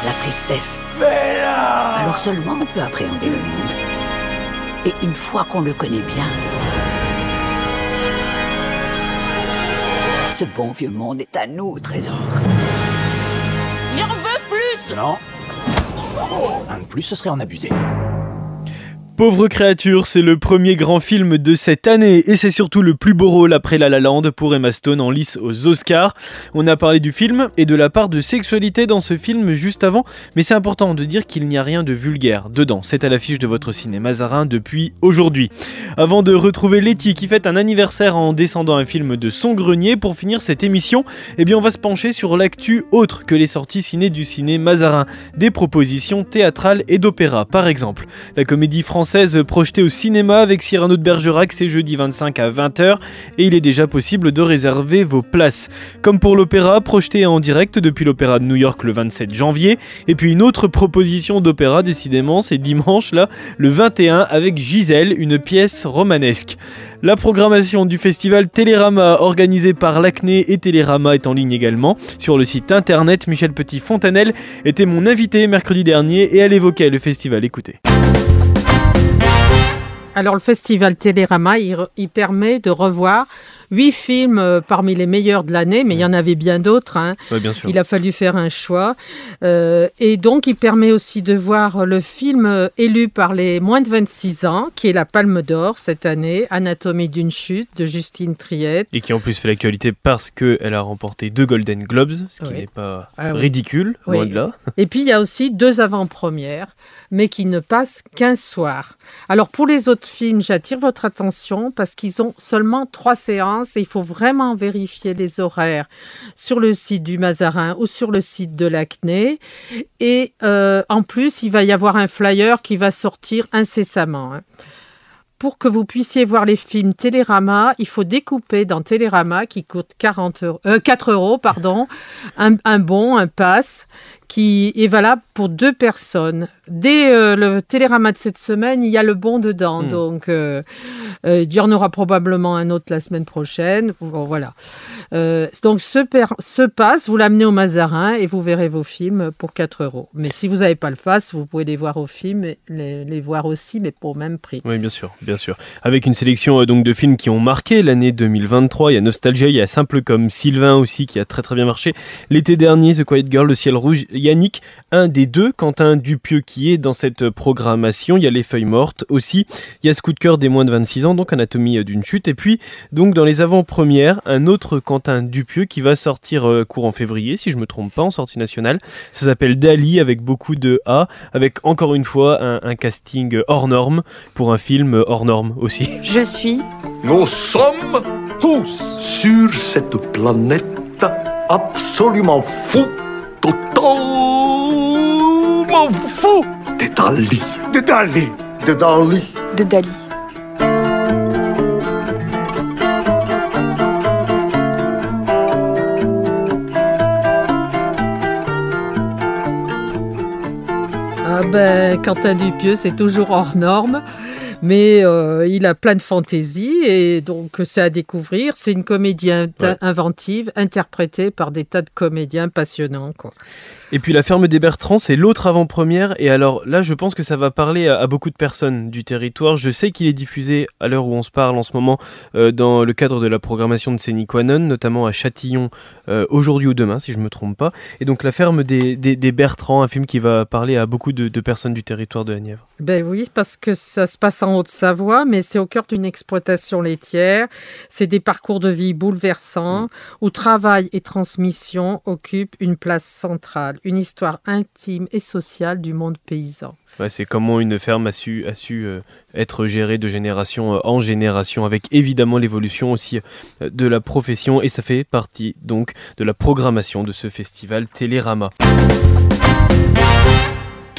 la tristesse. Bella Alors seulement on peut appréhender le monde. Et une fois qu'on le connaît bien, ce bon vieux monde est à nous, trésor. J'en veux plus Non. Un de plus, ce serait en abuser. Pauvre créature, c'est le premier grand film de cette année et c'est surtout le plus beau rôle après La La Land pour Emma Stone en lice aux Oscars. On a parlé du film et de la part de sexualité dans ce film juste avant, mais c'est important de dire qu'il n'y a rien de vulgaire dedans. C'est à l'affiche de votre cinéma Mazarin depuis aujourd'hui. Avant de retrouver Letty qui fête un anniversaire en descendant un film de son grenier pour finir cette émission, eh bien on va se pencher sur l'actu autre que les sorties ciné du ciné Mazarin, des propositions théâtrales et d'opéra par exemple. La comédie française projetée au cinéma avec Cyrano de Bergerac, c'est jeudi 25 à 20h et il est déjà possible de réserver vos places. Comme pour l'opéra, projeté en direct depuis l'opéra de New York le 27 janvier. Et puis une autre proposition d'opéra, décidément, c'est dimanche là, le 21 avec Gisèle, une pièce romanesque. La programmation du festival Télérama organisé par l'Acné et Télérama est en ligne également. Sur le site internet, Michel Petit-Fontanel était mon invité mercredi dernier et elle évoquait le festival. Écoutez. Alors le festival Télérama, il, il permet de revoir huit films euh, parmi les meilleurs de l'année, mais il y en avait bien d'autres. hein. Ouais, bien sûr. Il a fallu faire un choix. Euh, et donc il permet aussi de voir le film euh, élu par les moins de 26 ans, qui est la Palme d'Or cette année, Anatomie d'une chute de Justine Triette. Et qui en plus fait l'actualité parce qu'elle a remporté deux Golden Globes, ce qui n'est pas Ah oui. ridicule, loin de là. Et puis il y a aussi deux avant-premières, mais qui ne passent qu'un soir. Alors pour les autres films, j'attire votre attention parce qu'ils ont seulement trois séances il faut vraiment vérifier les horaires sur le site du Mazarin ou sur le site de l'Acné. Et euh, en plus, il va y avoir un flyer qui va sortir incessamment. hein. Pour que vous puissiez voir les films Télérama, il faut découper dans Télérama qui coûte 40 euros, euh, 4 euros, un, un bon, un pass qui est valable pour deux personnes. Dès euh, le Télérama de cette semaine, il y a le bon dedans. Hmm. Donc, euh, euh, il y en aura probablement un autre la semaine prochaine. Bon, voilà. Donc, ce, per- ce pass, vous l'amenez au Mazarin et vous verrez vos films pour 4 euros. Mais si vous n'avez pas le pass, vous pouvez les voir au film, et les, les voir aussi, mais pour le même prix. Oui, bien sûr, bien sûr. Avec une sélection donc de films qui ont marqué l'année 2023. Il y a Nostalgia, il y a Simple comme Sylvain aussi qui a très très bien marché. L'été dernier, The Quiet Girl, Le Ciel Rouge, Yannick, un des deux, Quentin Dupieux qui est dans cette programmation. Il y a Les Feuilles Mortes aussi. Il y a ce coup de cœur des moins de 26 ans, donc Anatomie euh, d'une chute. Et puis, donc dans les avant-premières, un autre Quentin Dupieux qui va sortir euh, courant février, si je me trompe pas, en sortie nationale. Ça s'appelle Dali avec beaucoup de A, avec encore une fois un, un casting hors norme pour un film hors norme aussi. <laughs> Je suis Nous sommes tous sur cette planète absolument fous, totalement fous. De Dali. De Dali. De Dali. De Dali. Ah ben, Quentin Dupieux, c'est toujours hors norme, mais euh, il a plein de fantaisie et donc c'est à découvrir. C'est une comédie Ouais. inventive, interprétée par des tas de comédiens passionnants. Quoi. Et puis La ferme des Bertrands, c'est l'autre avant-première. Et alors là, je pense que ça va parler à, à beaucoup de personnes du territoire. Je sais qu'il est diffusé à l'heure où on se parle en ce moment euh, dans le cadre de la programmation de Séniquanon, notamment à Châtillon euh, aujourd'hui ou demain, si je me trompe pas. Et donc La ferme des, des, des Bertrands, un film qui va parler à beaucoup de, de personnes du territoire de la Nièvre. Ben oui, parce que ça se passe en Haute-Savoie, mais c'est au cœur d'une exploitation laitière. C'est des parcours de vie bouleversants où travail et transmission occupent une place centrale, une histoire intime et sociale du monde paysan. C'est comment une ferme a su, a su euh, être gérée de génération euh, en génération, avec évidemment l'évolution aussi euh, de la profession, et ça fait partie donc de la programmation de ce festival Télérama.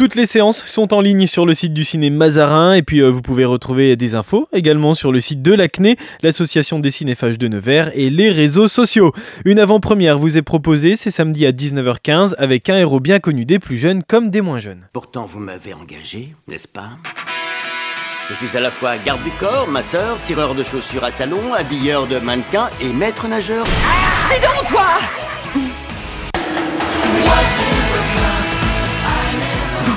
Toutes les séances sont en ligne sur le site du ciné Mazarin et puis euh, vous pouvez retrouver des infos également sur le site de l'ACNE, l'association des cinéphages de Nevers et les réseaux sociaux. Une avant-première vous est proposée, c'est samedi à 19h15 avec un héros bien connu des plus jeunes comme des moins jeunes. Pourtant, vous m'avez engagé, n'est-ce pas? Je suis à la fois garde du corps, masseur, cireur de chaussures à talons, habilleur de mannequins et maître nageur. Dis donc, toi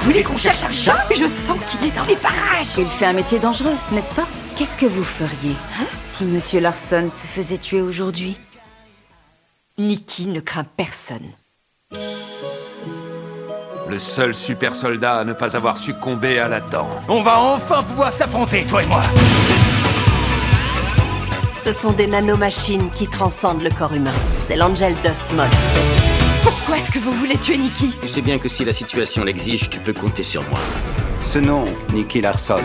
voulez qu'on cherche un chat Je sens qu'il est dans les parages Il fait un métier dangereux, n'est-ce pas Qu'est-ce que vous feriez hein, si Monsieur Larson se faisait tuer aujourd'hui Nikki ne craint personne. Le seul super soldat à ne pas avoir succombé à la dent. On va enfin pouvoir s'affronter, toi et moi. Ce sont des nanomachines qui transcendent le corps humain. C'est l'Angel Dust Mod. Pourquoi est-ce que vous voulez tuer Nikki Tu sais bien que si la situation l'exige, tu peux compter sur moi. Ce nom, Nicky Larson.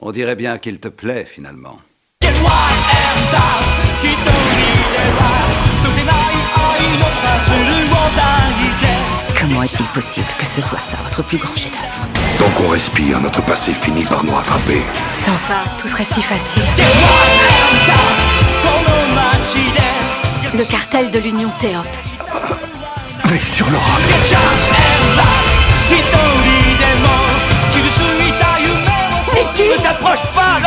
On dirait bien qu'il te plaît finalement. Comment est-il possible que ce soit ça, votre plus grand chef-d'œuvre? Tant qu'on respire, notre passé finit par nous rattraper. Sans ça, tout serait si facile. Le cartel de l'Union Théop. Mais sur l'aura. Nikki Ne t'approche pas,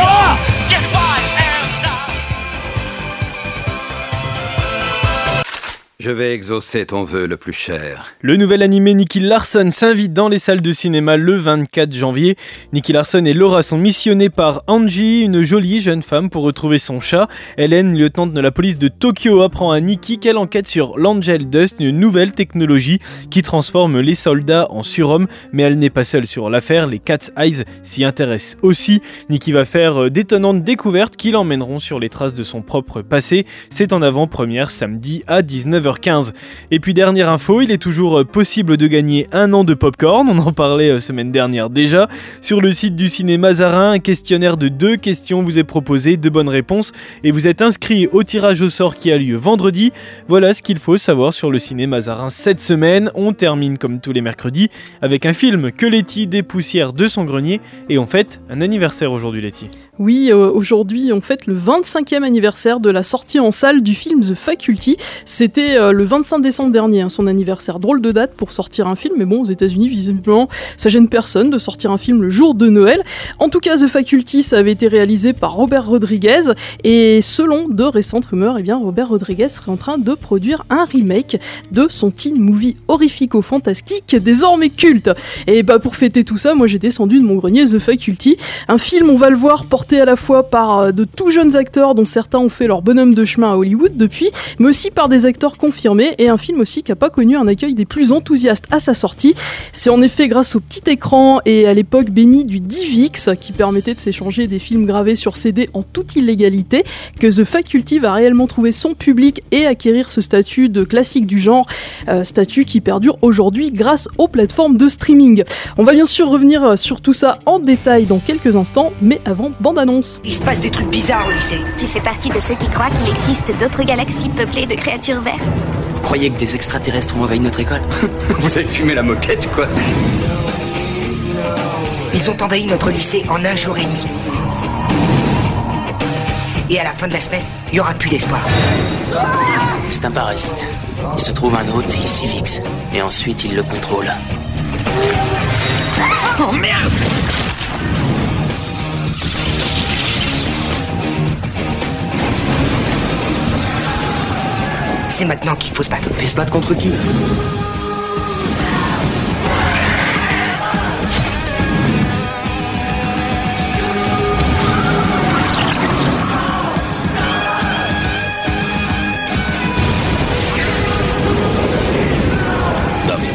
Je vais exaucer ton vœu le plus cher. Le nouvel animé Nicky Larson s'invite dans les salles de cinéma le 24 janvier. Nicky Larson et Laura sont missionnés par Angie, une jolie jeune femme, pour retrouver son chat. Hélène, lieutenant de la police de Tokyo, apprend à Nicky qu'elle enquête sur l'Angel Dust, une nouvelle technologie qui transforme les soldats en surhommes. Mais elle n'est pas seule sur l'affaire, les Cat's Eyes s'y intéressent aussi. Nicky va faire euh, d'étonnantes découvertes qui l'emmèneront sur les traces de son propre passé. C'est en avant-première samedi à 19h15. Et puis dernière info, il est toujours euh, possible de gagner un an de popcorn, on en parlait euh, semaine dernière déjà. Sur le site du ciné Mazarin, un questionnaire de deux questions vous est proposé, deux bonnes réponses, et vous êtes inscrit au tirage au sort qui a lieu vendredi. Voilà ce qu'il faut savoir sur le ciné Mazarin cette semaine. On termine comme tous les mercredis avec un film que Letty dépoussière de son grenier, et on fête un anniversaire aujourd'hui Letty. Oui, euh, aujourd'hui, on fête le 25e anniversaire de la sortie en salle du film The Faculty. C'était euh, le 25 décembre dernier, hein, son anniversaire. Drôle de date pour sortir un film, mais bon, aux États-Unis, visiblement, ça gêne personne de sortir un film le jour de Noël. En tout cas, The Faculty, ça avait été réalisé par Robert Rodriguez, et selon de récentes rumeurs, eh Robert Rodriguez serait en train de produire un remake de son teen movie horrifico-fantastique, désormais culte. Et bah, pour fêter tout ça, moi j'ai descendu de mon grenier The Faculty, un film, on va le voir, porté à la fois par euh, de tout jeunes acteurs, dont certains ont fait leur bonhomme de chemin à Hollywood depuis, mais aussi par des acteurs confirmés, et un film aussi qui n'a pas connu un accueil des plus enthousiastes à sa sortie. C'est en effet grâce au petit écran et à l'époque bénie du DivX, qui permettait de s'échanger des films gravés sur CD en toute illégalité, que The Faculty va réellement trouver son public et acquérir ce statut de classique du genre, euh, statut qui perdure aujourd'hui grâce aux plateformes de streaming. On va bien sûr revenir euh, sur tout ça en détail dans quelques instants, mais avant, bande-annonce. Il se passe des trucs bizarres au lycée. Tu fais partie de ceux qui croient qu'il existe d'autres galaxies peuplées de créatures vertes Vous croyez que des extraterrestres ont envahi notre école <laughs> Vous avez fumé la moquette, quoi Ils ont envahi notre lycée en un jour et demi. Et à la fin de la semaine, il n'y aura plus d'espoir. C'est un parasite. Il se trouve un hôte et il s'y fixe. Et ensuite, il le contrôle. Oh merde C'est maintenant qu'il faut se battre. Et se battre contre qui? The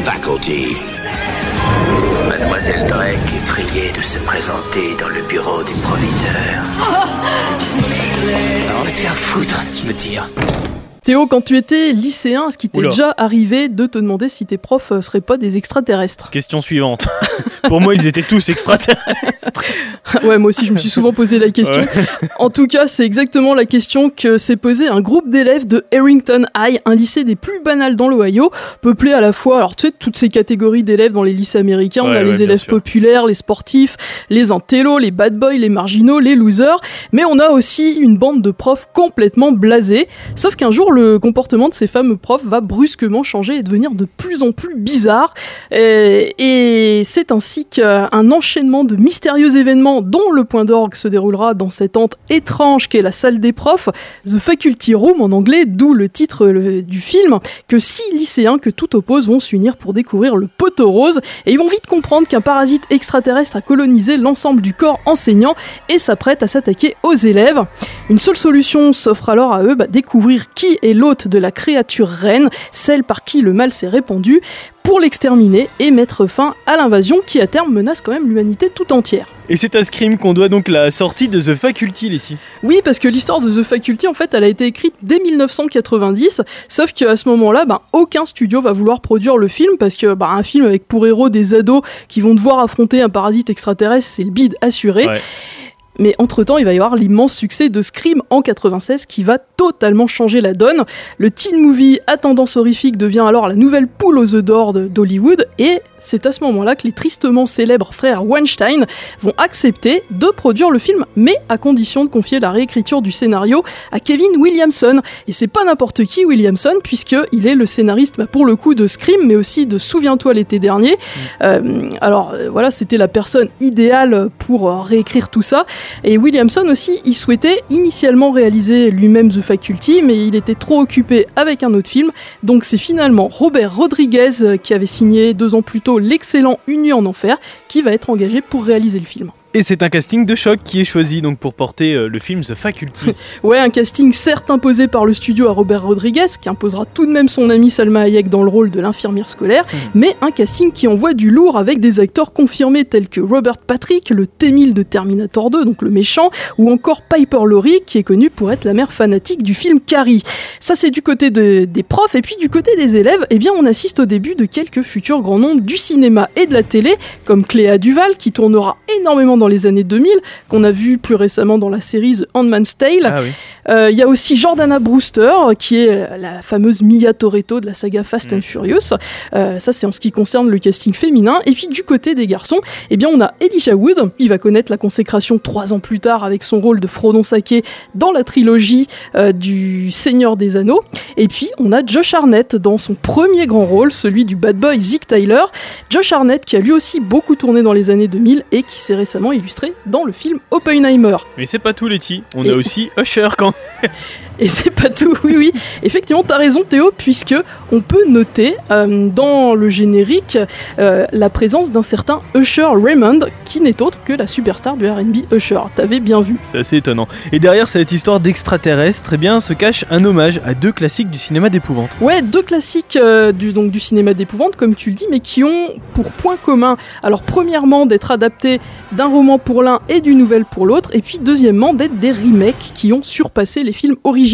Faculty. Mademoiselle Drake est priée de se présenter dans le bureau du proviseur. Alors, on va te faire foutre, je me tire. Théo, quand tu étais lycéen, est-ce qu'il t'est Oula. déjà arrivé de te demander si tes profs euh, seraient pas des extraterrestres? Question suivante. <laughs> Pour moi, ils étaient tous extraterrestres. <laughs> Ouais, moi aussi, je me suis souvent posé la question. Ouais. En tout cas, c'est exactement la question que s'est posée un groupe d'élèves de Harrington High, un lycée des plus banals dans l'Ohio, peuplé à la fois, alors tu sais, toutes ces catégories d'élèves dans les lycées américains. on a ouais, les élèves sûr. populaires, les sportifs, les intellos, les bad boys, les marginaux, les losers. Mais on a aussi une bande de profs complètement blasés. Sauf qu'un jour, le comportement de ces fameux profs va brusquement changer et devenir de plus en plus bizarre. Et, et c'est ainsi qu'un enchaînement de mystérieux événements dont le point d'orgue se déroulera dans cette hante étrange qu'est la salle des profs, The Faculty Room en anglais, d'où le titre du film, que six lycéens que tout oppose vont s'unir pour découvrir le poteau rose et ils vont vite comprendre qu'un parasite extraterrestre a colonisé l'ensemble du corps enseignant et s'apprête à s'attaquer aux élèves. Une seule solution s'offre alors à eux, bah, découvrir qui est l'hôte de la créature reine, celle par qui le mal s'est répandu, pour l'exterminer et mettre fin à l'invasion qui à terme menace quand même l'humanité tout entière. Et c'est à Scream qu'on doit donc la sortie de The Faculty, Letty. Oui, parce que l'histoire de The Faculty, en fait, elle a été écrite dès 1990, sauf qu'à ce moment-là, ben, aucun studio va vouloir produire le film, parce que ben, un film avec pour héros des ados qui vont devoir affronter un parasite extraterrestre, c'est le bide assuré. Ouais. Mais entre-temps, il va y avoir l'immense succès de Scream en 96 qui va totalement changer la donne. Le teen movie à tendance horrifique devient alors la nouvelle poule aux œufs d'or d'Hollywood et c'est à ce moment-là que les tristement célèbres frères Weinstein vont accepter de produire le film, mais à condition de confier la réécriture du scénario à Kevin Williamson. Et c'est pas n'importe qui Williamson, puisqu'il est le scénariste bah, pour le coup de Scream, mais aussi de Souviens-toi l'été dernier. Euh, alors euh, voilà, c'était la personne idéale pour euh, réécrire tout ça. Et Williamson aussi, il souhaitait initialement réaliser lui-même The Faculty, mais il était trop occupé avec un autre film. Donc c'est finalement Robert Rodriguez qui avait signé deux ans plus tôt l'excellent Union en Enfer, qui va être engagé pour réaliser le film. Et c'est un casting de choc qui est choisi donc pour porter euh, le film The Faculty. <laughs> Ouais, un casting certes imposé par le studio à Robert Rodriguez, qui imposera tout de même son ami Salma Hayek dans le rôle de l'infirmière scolaire, mais un casting qui envoie du lourd avec des acteurs confirmés tels que Robert Patrick, le T-1000 de Terminator 2, donc le méchant, ou encore Piper Laurie, qui est connue pour être la mère fanatique du film Carrie. Ça, c'est du côté de- des profs, et puis du côté des élèves, eh bien, on assiste au début de quelques futurs grands noms du cinéma et de la télé, comme Cléa Duval, qui tournera énormément dans les années 2000, qu'on a vu plus récemment dans la série The Handmaid's Tale. Ah oui. Euh, Il y a aussi Jordana Brewster, qui est la fameuse Mia Toretto de la saga Fast and Furious. Euh, ça, c'est en ce qui concerne le casting féminin. Et puis, du côté des garçons, eh bien, on a Elijah Wood, qui va connaître la consécration trois ans plus tard avec son rôle de Frodon Sake dans la trilogie euh, du Seigneur des Anneaux. Et puis, on a Josh Arnett dans son premier grand rôle, celui du bad boy Zeke Tyler. Josh Arnett, qui a lui aussi beaucoup tourné dans les années 2000 et qui s'est récemment illustré dans le film Oppenheimer. Mais c'est pas tout, Letty. On Et- a aussi Usher quand <laughs> Et c'est pas tout, oui, oui. Effectivement, t'as raison, Théo, puisque on peut noter euh, dans le générique euh, la présence d'un certain Usher Raymond, qui n'est autre que la superstar du RB Usher. T'avais bien vu. C'est assez étonnant. Et derrière cette histoire d'extraterrestre, eh bien, se cache un hommage à deux classiques du cinéma d'épouvante. Ouais, deux classiques euh, du, donc, du cinéma d'épouvante, comme tu le dis, mais qui ont pour point commun, alors premièrement, d'être adaptés d'un roman pour l'un et d'une nouvelle pour l'autre, et puis deuxièmement, d'être des remakes qui ont surpassé les films originaux.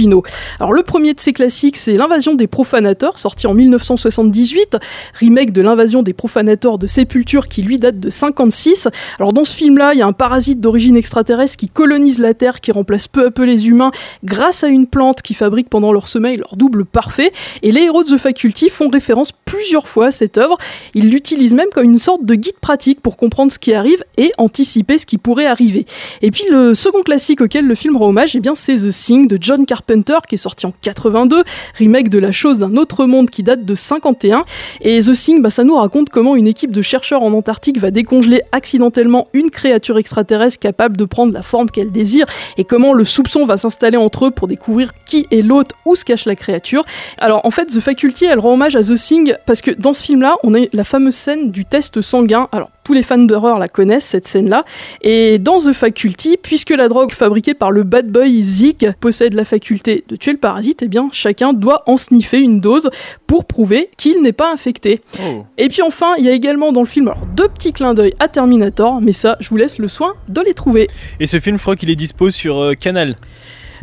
Alors le premier de ces classiques, c'est L'invasion des profanateurs, sorti en 1978, remake de L'invasion des profanateurs de Sépulture qui lui date de 56. Alors dans ce film-là, il y a un parasite d'origine extraterrestre qui colonise la Terre, qui remplace peu à peu les humains grâce à une plante qui fabrique pendant leur sommeil leur double parfait. Et les héros de The Faculty font référence plusieurs fois à cette œuvre. Ils l'utilisent même comme une sorte de guide pratique pour comprendre ce qui arrive et anticiper ce qui pourrait arriver. Et puis le second classique auquel le film rend hommage, eh c'est The Thing de John Carpenter qui est sorti en 82, remake de La chose d'un autre monde qui date de 51. Et The Thing, bah, ça nous raconte comment une équipe de chercheurs en Antarctique va décongeler accidentellement une créature extraterrestre capable de prendre la forme qu'elle désire et comment le soupçon va s'installer entre eux pour découvrir qui est l'autre, où se cache la créature. Alors en fait, The Faculty, elle rend hommage à The Thing parce que dans ce film-là, on a la fameuse scène du test sanguin. Alors tous les fans d'horreur la connaissent, cette scène-là. Et dans The Faculty, puisque la drogue fabriquée par le bad boy Zeke possède la faculté de tuer le parasite, eh bien chacun doit en sniffer une dose pour prouver qu'il n'est pas infecté. Oh. Et puis enfin, il y a également dans le film alors, deux petits clins d'œil à Terminator, mais ça, je vous laisse le soin de les trouver. Et ce film, je crois qu'il est dispo sur euh, Canal.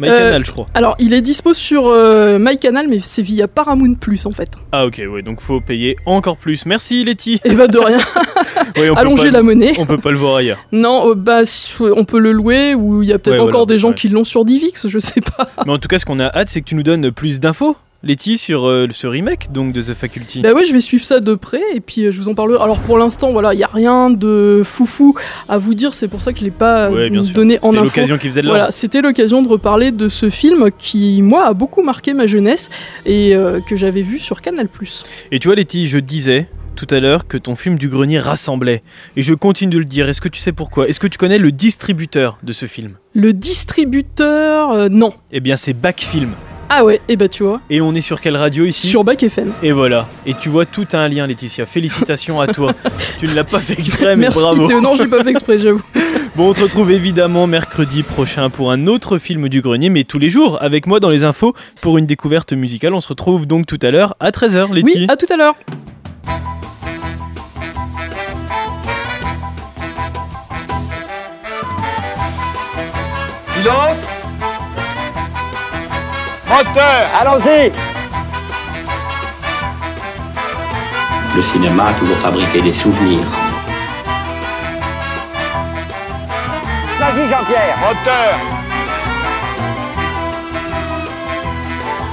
Euh, Canal, je crois. Alors, il est dispo sur euh, MyCanal, mais c'est via Paramount Plus en fait. Ah ok, ouais, donc faut payer encore plus. Merci Letty. Et bah de rien. <laughs> Ouais, pas- la monnaie. On peut pas le voir ailleurs. Non, euh, bah on peut le louer ou il y a peut-être Ouais, encore voilà, des gens ouais. qui l'ont sur Divix, je sais pas. Mais en tout cas, ce qu'on a hâte, c'est que tu nous donnes plus d'infos, Letty, sur euh, ce remake donc de The Faculty. Bah ouais, je vais suivre ça de près et puis euh, je vous en parlerai. Alors pour l'instant, voilà, il y a rien de foufou à vous dire, c'est pour ça que je l'ai pas euh, Ouais, donné en C'était info. l'occasion qui faisait de. Voilà, c'était l'occasion de reparler de ce film qui moi a beaucoup marqué ma jeunesse et euh, que j'avais vu sur Canal+. Et tu vois, Letty, je disais tout à l'heure que ton film du grenier rassemblait. Et je continue de le dire. Est-ce que tu sais pourquoi? Est-ce que tu connais le distributeur de ce film? Le distributeur, non. Eh bien, c'est Backfilm. Ah ouais, et bah tu vois. Et on est sur quelle radio ici Sur Bac FM. Et voilà. Et tu vois, tout a un lien, Laetitia. Félicitations à toi. <laughs> tu ne l'as pas fait exprès, mais Merci bravo. Théo, non, je l'ai pas fait exprès, j'avoue. <laughs> Bon, on te retrouve évidemment mercredi prochain pour un autre film du grenier, mais tous les jours avec moi dans les infos pour une découverte musicale. On se retrouve donc tout à l'heure à 13h, Letty. Oui, à tout à l'heure. Silence Moteur. Allons-y. Le cinéma a toujours fabriqué des souvenirs. Vas-y Jean-Pierre. Moteur.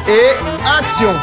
Et action